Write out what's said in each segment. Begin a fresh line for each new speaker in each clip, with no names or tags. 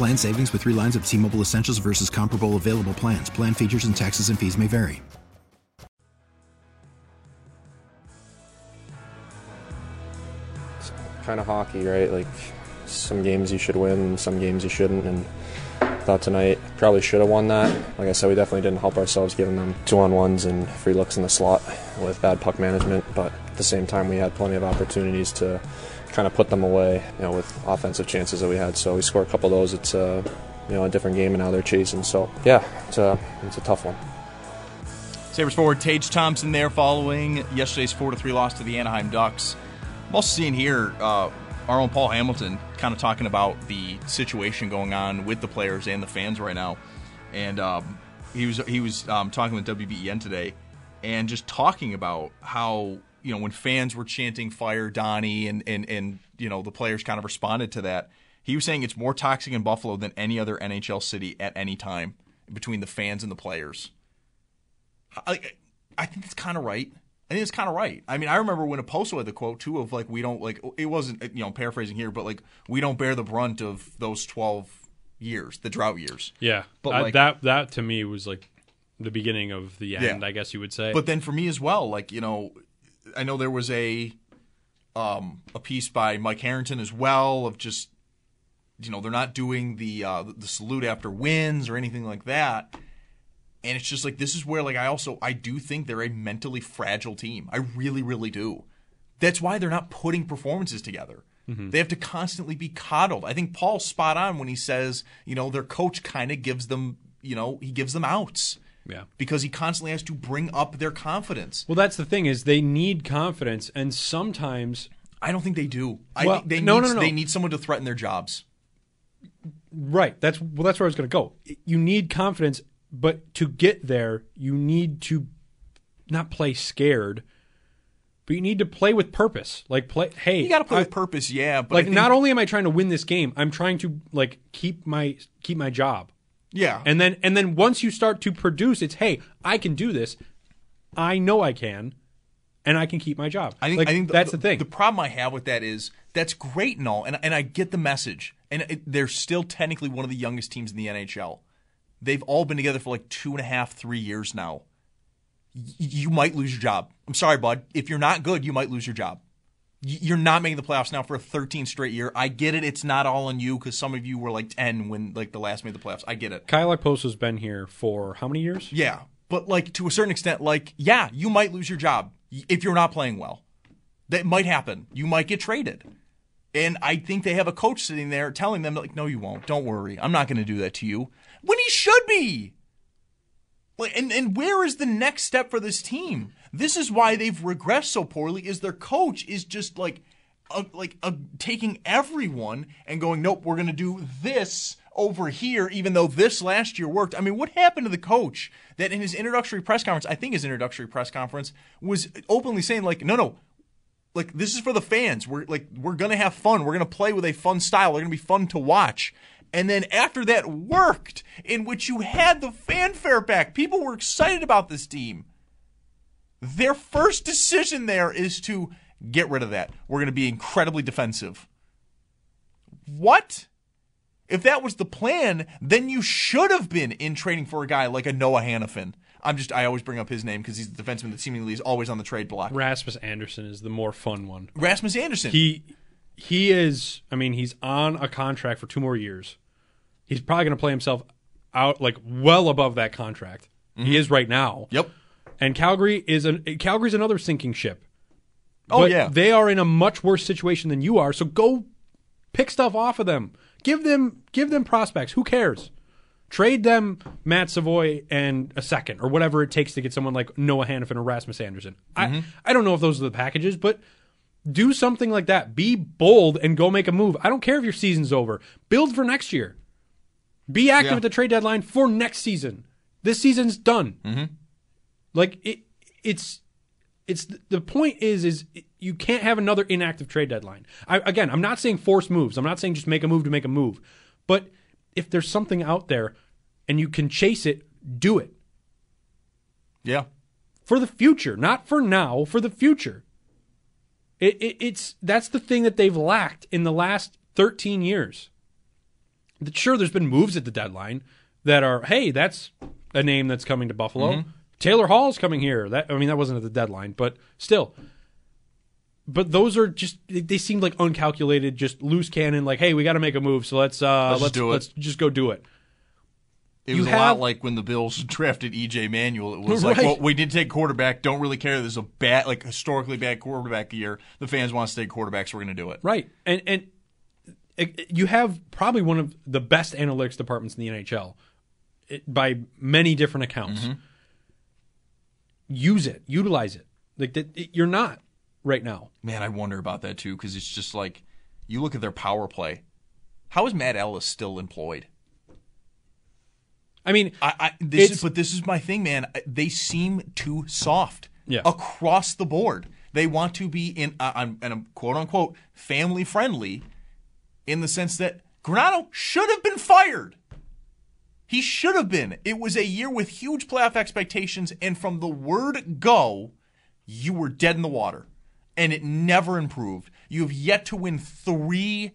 Plan savings with three lines of T Mobile Essentials versus comparable available plans. Plan features and taxes and fees may vary.
It's kind of hockey, right? Like some games you should win, some games you shouldn't. And I thought tonight probably should have won that. Like I said, we definitely didn't help ourselves giving them two on ones and free looks in the slot with bad puck management. But at the same time, we had plenty of opportunities to kind of put them away, you know, with offensive chances that we had. So we scored a couple of those. It's a, you know, a different game, and now they're chasing. So yeah, it's a it's a tough one.
Sabres forward Tage Thompson there following yesterday's 4 to 3 loss to the Anaheim Ducks. I'm also seeing here uh, our own Paul Hamilton kind of talking about the situation going on with the players and the fans right now. And um, he was he was um, talking with WBEN today and just talking about how you know when fans were chanting "Fire Donnie" and and and you know the players kind of responded to that. He was saying it's more toxic in Buffalo than any other NHL city at any time between the fans and the players. I, I think it's kind of right. I think it's kind of right. I mean, I remember when Okposo had the quote too of like, "We don't like." It wasn't you know paraphrasing here, but like, we don't bear the brunt of those twelve years, the drought years.
Yeah,
But,
I-
like-
that that to me was like the beginning of the
Yeah.
end, I guess you would say.
But then for me as well, like you know, I know there was a um, a piece by Mike Harrington as well of just you know they're not doing the uh, the salute after wins or anything like that. And it's just like this is where like I also I do think they're a mentally fragile team. I really really do. That's why they're not putting performances together. They have to constantly be coddled. I think Paul's spot on when he says, you know, their coach kind of gives them, you know, he gives them outs
yeah.
because he constantly has to bring up their confidence.
Well, that's the thing is they need confidence, and sometimes
I don't think they do. I
Well,
think they
no,
need,
no, no.
they need someone to threaten their jobs.
right. That's well, that's where I was going to go. You need confidence, but to get there, you need to not play scared, but you need to play with purpose. Like play. Hey,
You got to play
I-
with purpose, yeah. But
like
think-
not only am I trying to win this game, I'm trying to like keep my keep my job.
Yeah,
And then and then once you start to produce, it's hey, I can do this. I know I can, and I can keep my job.
I think
Like,
I think
that's the, thing.
The problem I have with that is that's great and all, and and I get the message, and it, they're still technically one of the youngest teams in the NHL. They've all been together for like two and a half, three years now. Y- you might lose your job. I'm sorry, bud. If you're not good, you might lose your job. You're not making the playoffs now for a 13 straight year. I get it. It's not all on you because some of you were like 10 when like the last made the playoffs. I get it.
Kyle Okposo has been here for how many years?
Yeah, but like to a certain extent, like yeah, you might lose your job if you're not playing well. That might happen. You might get traded. And I think they have a coach sitting there telling them like, "No, you won't. Don't worry. I'm not going to do that to you." When he should be. Like, and and where is the next step for this team? This is why they've regressed so poorly. Is their coach is just like, uh, like uh, taking everyone and going, "Nope, we're going to do this." over here, even though this last year worked. I mean, what happened to the coach that in his introductory press conference, I think his introductory press conference, was openly saying, like, no, no, like this is for the fans. We're like we're gonna have fun. We're gonna play with a fun style. They're gonna be fun to watch. And then after that worked, in which you had the fanfare back, people were excited about this team. Their first decision there is to get rid of that. We're gonna be incredibly defensive. What? If that was the plan, then you should have been in training for a guy like a Noah Hanifin. I'm just I always bring up his name because he's the defenseman that seemingly is always on the trade block.
Rasmus Andersson is the more fun one.
Rasmus Andersson.
He he is. I mean, he's on a contract for two more years. He's probably going to play himself out like well above that contract. He mm-hmm. is right now.
Yep.
And Calgary is an Calgary's another sinking ship.
Oh
But
yeah.
they are in a much worse situation than you are. So go pick stuff off of them. Give them give them prospects. Who cares? Trade them Matt Savoie and a second or whatever it takes to get someone like Noah Hanifin or Rasmus Andersson.
Mm-hmm.
I I don't know if those are the packages, but do something like that. Be bold and go make a move. I don't care if your season's over. Build for next year. Be active
Yeah.
at the trade deadline for next season. This season's done. Mm-hmm. Like it, it's it's the point is is you can't have another inactive trade deadline. I, again, I'm not saying force moves. I'm not saying just make a move to make a move. But if there's something out there and you can chase it, do it
yeah.
for the future, not for now, for the future. It, it, it's that's the thing that they've lacked in the last 13 years. Sure, there's been moves at the deadline that are, hey, that's a name that's coming to Buffalo. Mm-hmm. Taylor Hall's coming here. That I mean, that wasn't at the deadline, but still. But those are just they, they seemed like uncalculated, just loose cannon. Like, hey, we got to make a move, so let's uh,
Let's
let's
just do it.
let's just go do it.
It
You
was a
have-
lot like when the Bills drafted EJ Manuel. It was like, well, we did take quarterback. Don't really care. There's a bad, like historically bad quarterback year. The fans want to stay quarterbacks. We're going to do it.
Right. And and you have probably one of the best analytics departments in the NHL by many different accounts. Use it, utilize it. Like that, it- you're not right now.
Man, I wonder about that too because it's just like you look at their power play. How is Matt Ellis still employed?
I mean,
I, I this is, but this is my thing, man. They seem too soft.
Yeah.
Across the board, they want to be in, uh, I'm- and I'm quote unquote family friendly, in the sense that Granato should have been fired. He should have been. It was a year with huge playoff expectations, and from the word go, you were dead in the water. And it never improved. You have yet to win three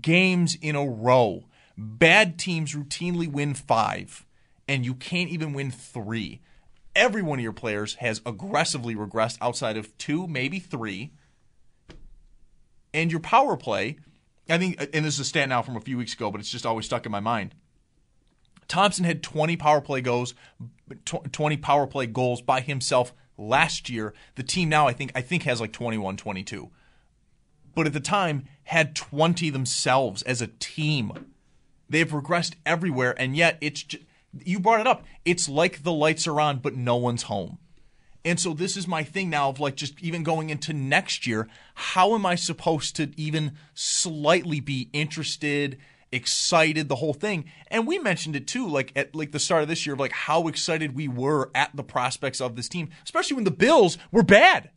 games in a row. Bad teams routinely win five, and you can't even win three. Every one of your players has aggressively regressed outside of two, maybe three. And your power play, I think, and this is a stat now from a few weeks ago, but it's just always stuck in my mind. Thompson had 20 power play goals, 20 power play goals by himself last year. The team now I think I think has like 21, 22. But at the time had 20 themselves as a team. They've progressed everywhere and yet it's ju- you brought it up. It's like the lights are on but no one's home. And so this is my thing now of like just even going into next year, how am I supposed to even slightly be interested, excited, the whole thing? And we mentioned it too, like at like the start of this year of like how excited we were at the prospects of this team, especially when the Bills were bad.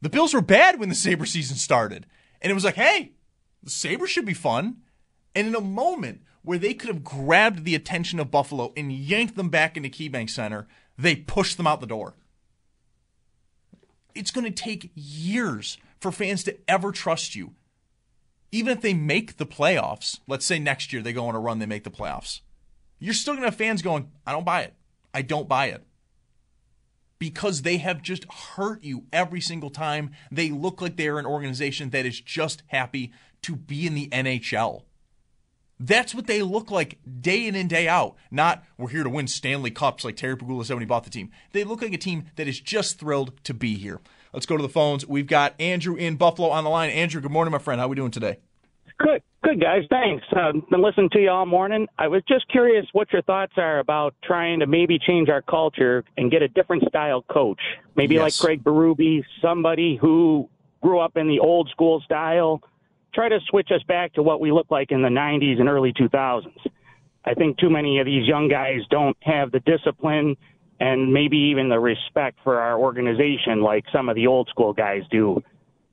The Bills were bad when the Sabre season started. And it was like, hey, the Sabres should be fun. And in a moment where they could have grabbed the attention of Buffalo and yanked them back into KeyBank Center, they pushed them out the door it's going to take years for fans to ever trust you. Even if they make the playoffs, let's say next year they go on a run, they make the playoffs, you're still going to have fans going, I don't buy it. I don't buy it. Because they have just hurt you every single time. They look like they're an organization that is just happy to be in the NHL. That's what they look like day in and day out. Not we're here to win Stanley Cups like Terry Pegula said when he bought the team. They look like a team that is just thrilled to be here. Let's go to the phones. We've got Andrew in Buffalo on the line. Andrew, good morning, my friend. How are we doing today?
Good, good guys. Thanks. Uh, been listening to you all morning. I was just curious what your thoughts are about trying to maybe change our culture and get a different style coach. Maybe
Yes.
like Craig Berube, somebody who grew up in the old school style. Try to switch us back to what we looked like in the 90s and early 2000s. I think too many of these young guys don't have the discipline and maybe even the respect for our organization like some of the old school guys do.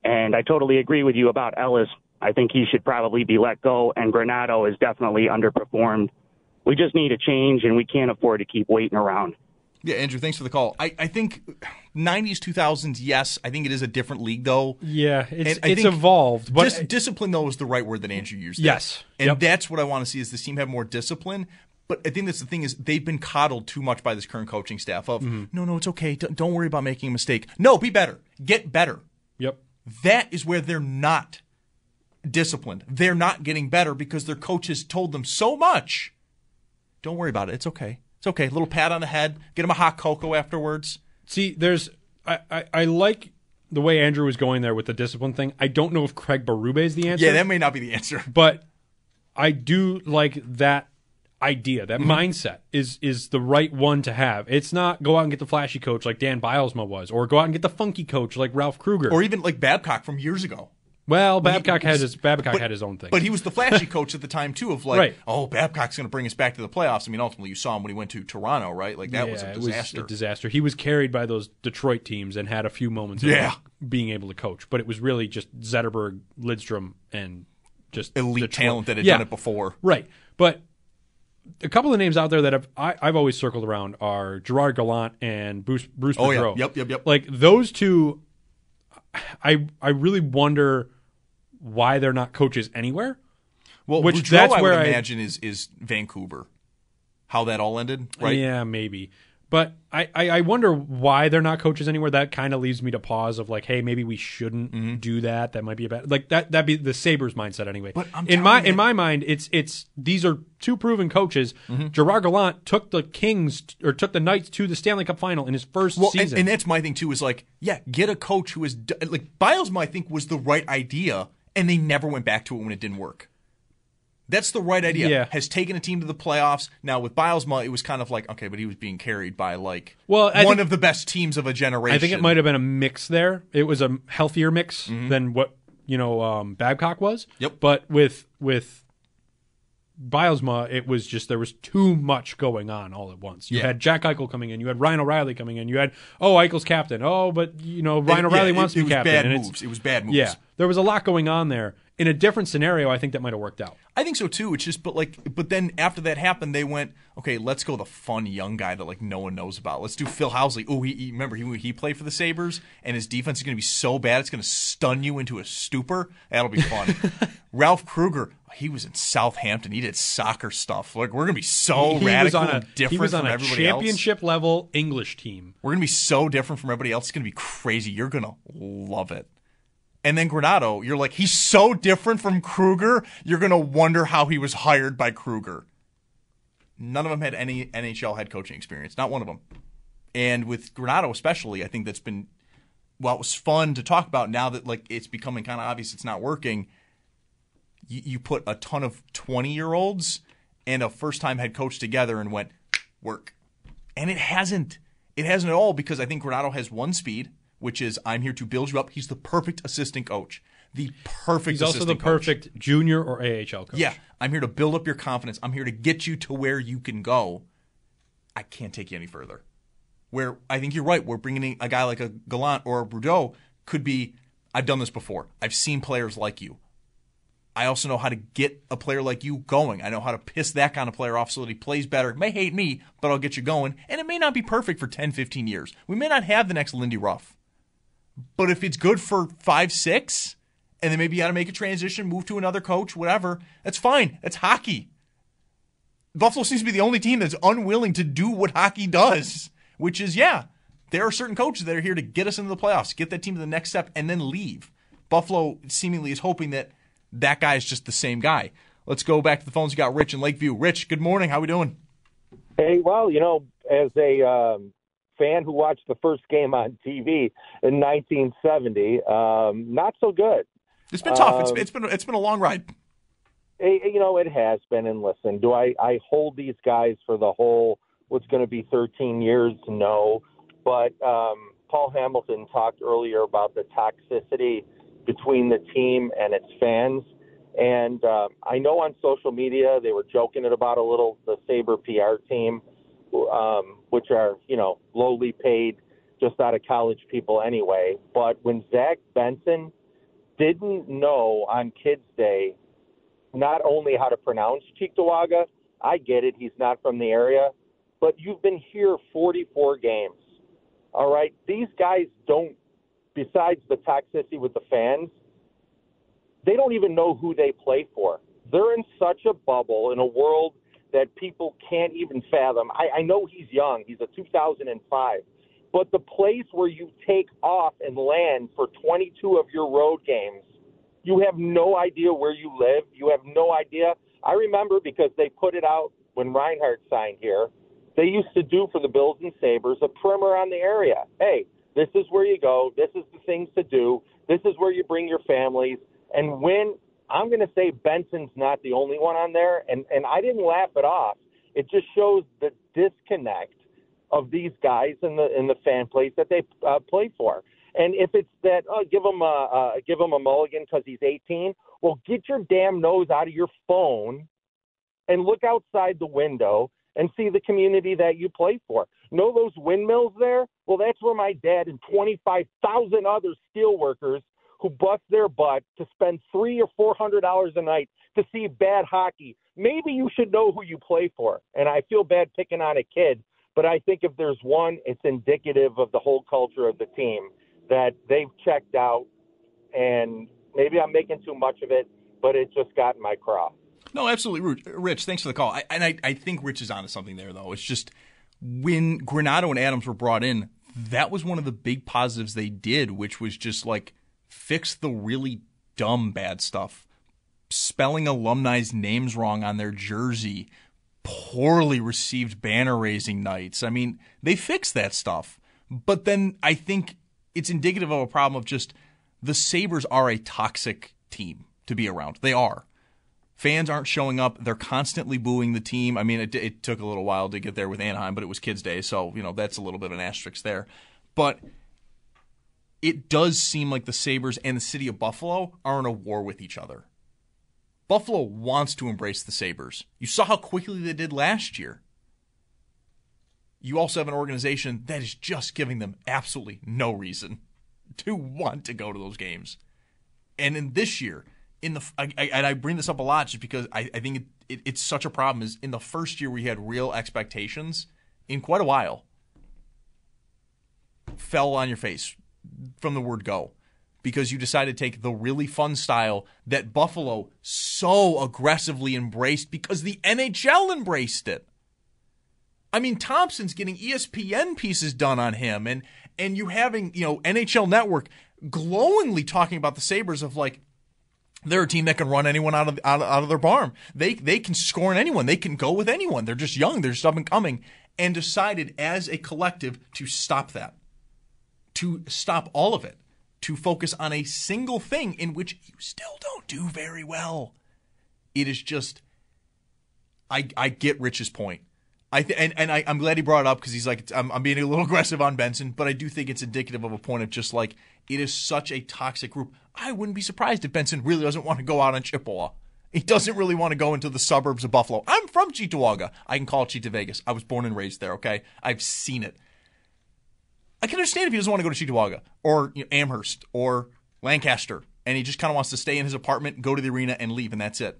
And I totally agree with you about Ellis. I think he should probably be let go, and Granato is definitely underperformed. We just need a change, and we can't afford to keep waiting around.
Yeah, Andrew, thanks for the call. I, I think 90s, 2000s, yes. I think it is a different league, though.
yeah, it's it's evolved, but
Dis- discipline, though, is the right word that Andrew used. there.
Yes.
And
Yep.
that's what I want to see is this team have more discipline. But I think that's the thing is they've been coddled too much by this current coaching staff of,
Mm-hmm.
no, no, it's okay. Don't, don't worry about making a mistake. No, be better. Get better.
yep.
That is where they're not. disciplined. They're not getting better because their coach has told them so much. Don't worry about it. It's okay. It's okay. A little pat on the head. Get them a hot cocoa afterwards.
See, there's I, I, I like the way Andrew was going there with the discipline thing. I don't know if Craig Berube is the answer.
Yeah, that may not be the answer.
but I do like that idea. That
Mm-hmm.
mindset is is the right one to have. It's not go out and get the flashy coach like Dan Bylsma was, or go out and get the funky coach like Ralph Krueger.
Or even like Babcock from years ago.
well, Babcock
he
had his Babcock
but-
had his own thing.
But he was the flashy coach at the time too. Of like,
Right.
oh, Babcock's going to bring us back to the playoffs. I mean, ultimately, you saw him when he went to Toronto, right? Like that was
Yeah,
a
it
disaster.
a disaster. He was carried by those Detroit teams and had a few moments of
Yeah.
being able to coach, but it was really just Zetterberg, Lidstrom, and just
Elite
Detroit.
talent that had
Yeah.
done it before.
Right. But a couple of names out there that I've, I, I've always circled around are Gerard Gallant and Bruce Bruce
Oh, yeah. Yep, yep, yep.
Like those two, I I really wonder why they're not coaches anywhere.
Well,
Which
Boudreau,
that's
I
where
would
I-
imagine is is Vancouver. How that all ended, right?
Yeah, maybe. But I, I, I wonder why they're not coaches anywhere. That kind of leaves me to pause of like, hey, maybe we shouldn't
Mm-hmm.
do that. That might be a bad like that. That'd be the Sabres mindset anyway.
But I'm
in my
you-
in my mind, it's it's these are two proven coaches.
Mm-hmm.
Gerard Gallant took the Kings or took the Knights to the Stanley Cup final in his first
Well, and,
season.
and that's my thing too. Is like, yeah, get a coach who is like Bylsma. I think was the right idea, and they never went back to it when it didn't work. That's the right idea.
Yeah.
Has taken a team to the playoffs. Now with Bylsma, it was kind of like okay, but he was being carried by like
Well, I
one
think-
of the best teams of a generation.
I think it might have been a mix there. It was a healthier mix
Mm-hmm.
than what you know um, Babcock was.
Yep.
But with with Bylsma, it was just there was too much going on all at once. You
Yeah.
had Jack Eichel coming in, you had Ryan O'Reilly coming in, you had oh Eichel's captain. Oh, but you know Ryan O'Reilly
yeah,
wants
it,
to be
it was
captain.
Bad
and
moves. It was bad moves.
Yeah, there was a lot going on there. In a different scenario, I think that might have worked out.
I think so too. It's just, but like, but then after that happened, they went, okay, let's go the fun young guy that like no one knows about. Let's do Phil Housley. Oh, he, he remember he he played for the Sabres, and his defense is going to be so bad it's going to stun you into a stupor. That'll be fun. Ralph Krueger, he was in Southampton. He did soccer stuff. Like we're going to be so
he
radical
was on a
different
he was on
from
a
everybody else.
championship level English team.
We're going to be so different from everybody else. It's going to be crazy. You're going to love it. And then Granato, you're like, he's so different from Krueger, you're to wonder how he was hired by Krueger. None of them had any NHL head coaching experience, not one of them. And with Granato, especially, I think that's been, well, it was fun to talk about now that like it's becoming kind of obvious it's not working. You, you put a ton of 20 year olds and a first time head coach together and went, work. And it hasn't. It hasn't at all because I think Granato has one speed, which is I'm here to build you up. He's the perfect assistant coach. The perfect
He's also the
coach.
perfect junior or AHL coach.
Yeah, I'm here to build up your confidence. I'm here to get you to where you can go. I can't take you any further. Where I think you're right. We're bringing in a guy like a Gallant or a Boudreau could be. I've done this before. I've seen players like you. I also know how to get a player like you going. I know how to piss that kind of player off so that he plays better. May hate me, but I'll get you going. And it may not be perfect for 10, 15 years. We may not have the next Lindy Ruff. But if it's good for five, six, and then maybe you got to make a transition, move to another coach, whatever, that's fine. That's hockey. Buffalo seems to be the only team that's unwilling to do what hockey does, which is, yeah, there are certain coaches that are here to get us into the playoffs, get that team to the next step, and then leave. Buffalo seemingly is hoping that that guy is just the same guy. Let's go back to the phones. We got Rich in Lakeview. Rich, good morning. How are we doing?
Hey, well, you know, as a um, fan who watched the first game on TV in 1970, um, not so good.
It's been tough. It's,
Um,
it's been it's been a long ride.
Eh, You know, it has been. And listen, do I, I hold these guys for the whole what's going to be 13 years? No. But um, Paul Hamilton talked earlier about the toxicity between the team and its fans. And uh, I know on social media they were joking it about a little the Saber PR team, um, which are you know lowly paid, just out of college people anyway. But when Zach Benson didn't know on Kids Day not only how to pronounce Cheektowaga, I get it, he's not from the area, but you've been here 44 games. All right, these guys don't. Besides the toxicity with the fans, they don't even know who they play for. They're in such a bubble in a world that people can't even fathom. I, I know he's young, he's a 2005, but the place where you take off and land for 22 of your road games, You have no idea where you live. You have no idea. I remember because they put it out when Reinhart signed here. They used to do for the Bills and Sabres a primer on the area. Hey, this is where you go. This is the things to do. This is where you bring your families. And when I'm going to say Benson's not the only one on there, and, and I didn't laugh it off. It just shows the disconnect of these guys in the in the fan place that they uh, play for. And if it's that, oh, give him a uh, give him a mulligan because he's 18. Well, get your damn nose out of your phone and look outside the window and see the community that you play for. Know those windmills there? Well, that's where my dad and 25,000 other steel workers who bust their butt to spend three or four hundred dollars a night to see bad hockey. Maybe you should know who you play for. And I feel bad picking on a kid, but I think if there's one, it's indicative of the whole culture of the team that they've checked out. And maybe I'm making too much of it, but it just got in my craw.
No, absolutely, Rich. Thanks for the call. I, and I, I think Rich is onto something there, though. It's just when Granato and Adams were brought in, that was one of the big positives they did, which was just like fix the really dumb bad stuff. Spelling alumni's names wrong on their jersey, poorly received banner raising nights. I mean, they fixed that stuff. But then I think it's indicative of a problem of just the Sabres are a toxic team to be around. They are. Fans aren't showing up. They're constantly booing the team. I mean, it, it took a little while to get there with Anaheim, but it was Kids Day, so you know that's a little bit of an asterisk there. But it does seem like the Sabres and the city of Buffalo are in a war with each other. Buffalo wants to embrace the Sabres. You saw how quickly they did last year. You also have an organization that is just giving them absolutely no reason to want to go to those games. And in this year, in the I, I, and I bring this up a lot just because I, I think it, it, it's such a problem. Is in the first year we had real expectations in quite a while fell on your face from the word go because you decided to take the really fun style that Buffalo so aggressively embraced because the NHL embraced it. I mean, Thompson's getting ESPN pieces done on him, and and you having you know NHL Network glowingly talking about the Sabres of like they're a team that can run anyone out of out of, out of their barn. They they can score on anyone. They can go with anyone. They're just young. They're just up and coming. And decided as a collective to stop that, to stop all of it, to focus on a single thing in which you still don't do very well. It is just. I I get Rich's point. I th- and and I, am glad he brought it up because he's like I'm, I'm being a little aggressive on Benson, but I do think it's indicative of a point of just like it is such a toxic group. I wouldn't be surprised if Benson really doesn't want to go out on Chippewa. He doesn't really want to go into the suburbs of Buffalo. I'm from Cheektowaga. I can call it Cheekto Vegas. I was born and raised there, okay? I've seen it. I can understand if he doesn't want to go to Cheektowaga or you know, Amherst or Lancaster and he just kind of wants to stay in his apartment, go to the arena, and leave, and that's it.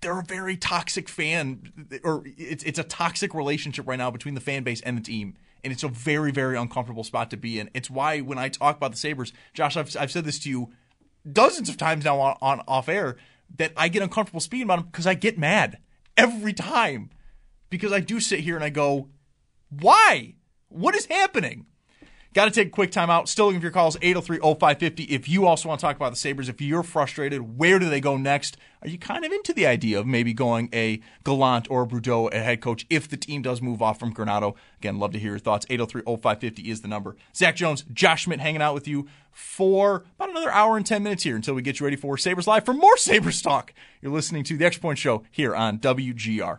They're a very toxic fan, or it's, it's a toxic relationship right now between the fan base and the team and it's a very very uncomfortable spot to be in. It's why when I talk about the Sabres, Josh, I've, I've said this to you dozens of times now on, on off air that I get uncomfortable speaking about them because I get mad every time because I do sit here and I go, why? What is happening? Got to take a quick time out. Still looking for your calls, 803-0550. If you also want to talk about the Sabres, if you're frustrated, where do they go next? Are you kind of into the idea of maybe going a Gallant or a Boudreau a head coach if the team does move off from Granato? Again, love to hear your thoughts. 803-0550 is the number. Zach Jones, Josh Schmidt hanging out with you for about another hour and 10 minutes here until we get you ready for Sabres Live for more Sabres talk. You're listening to the Extra Point Show here on WGR.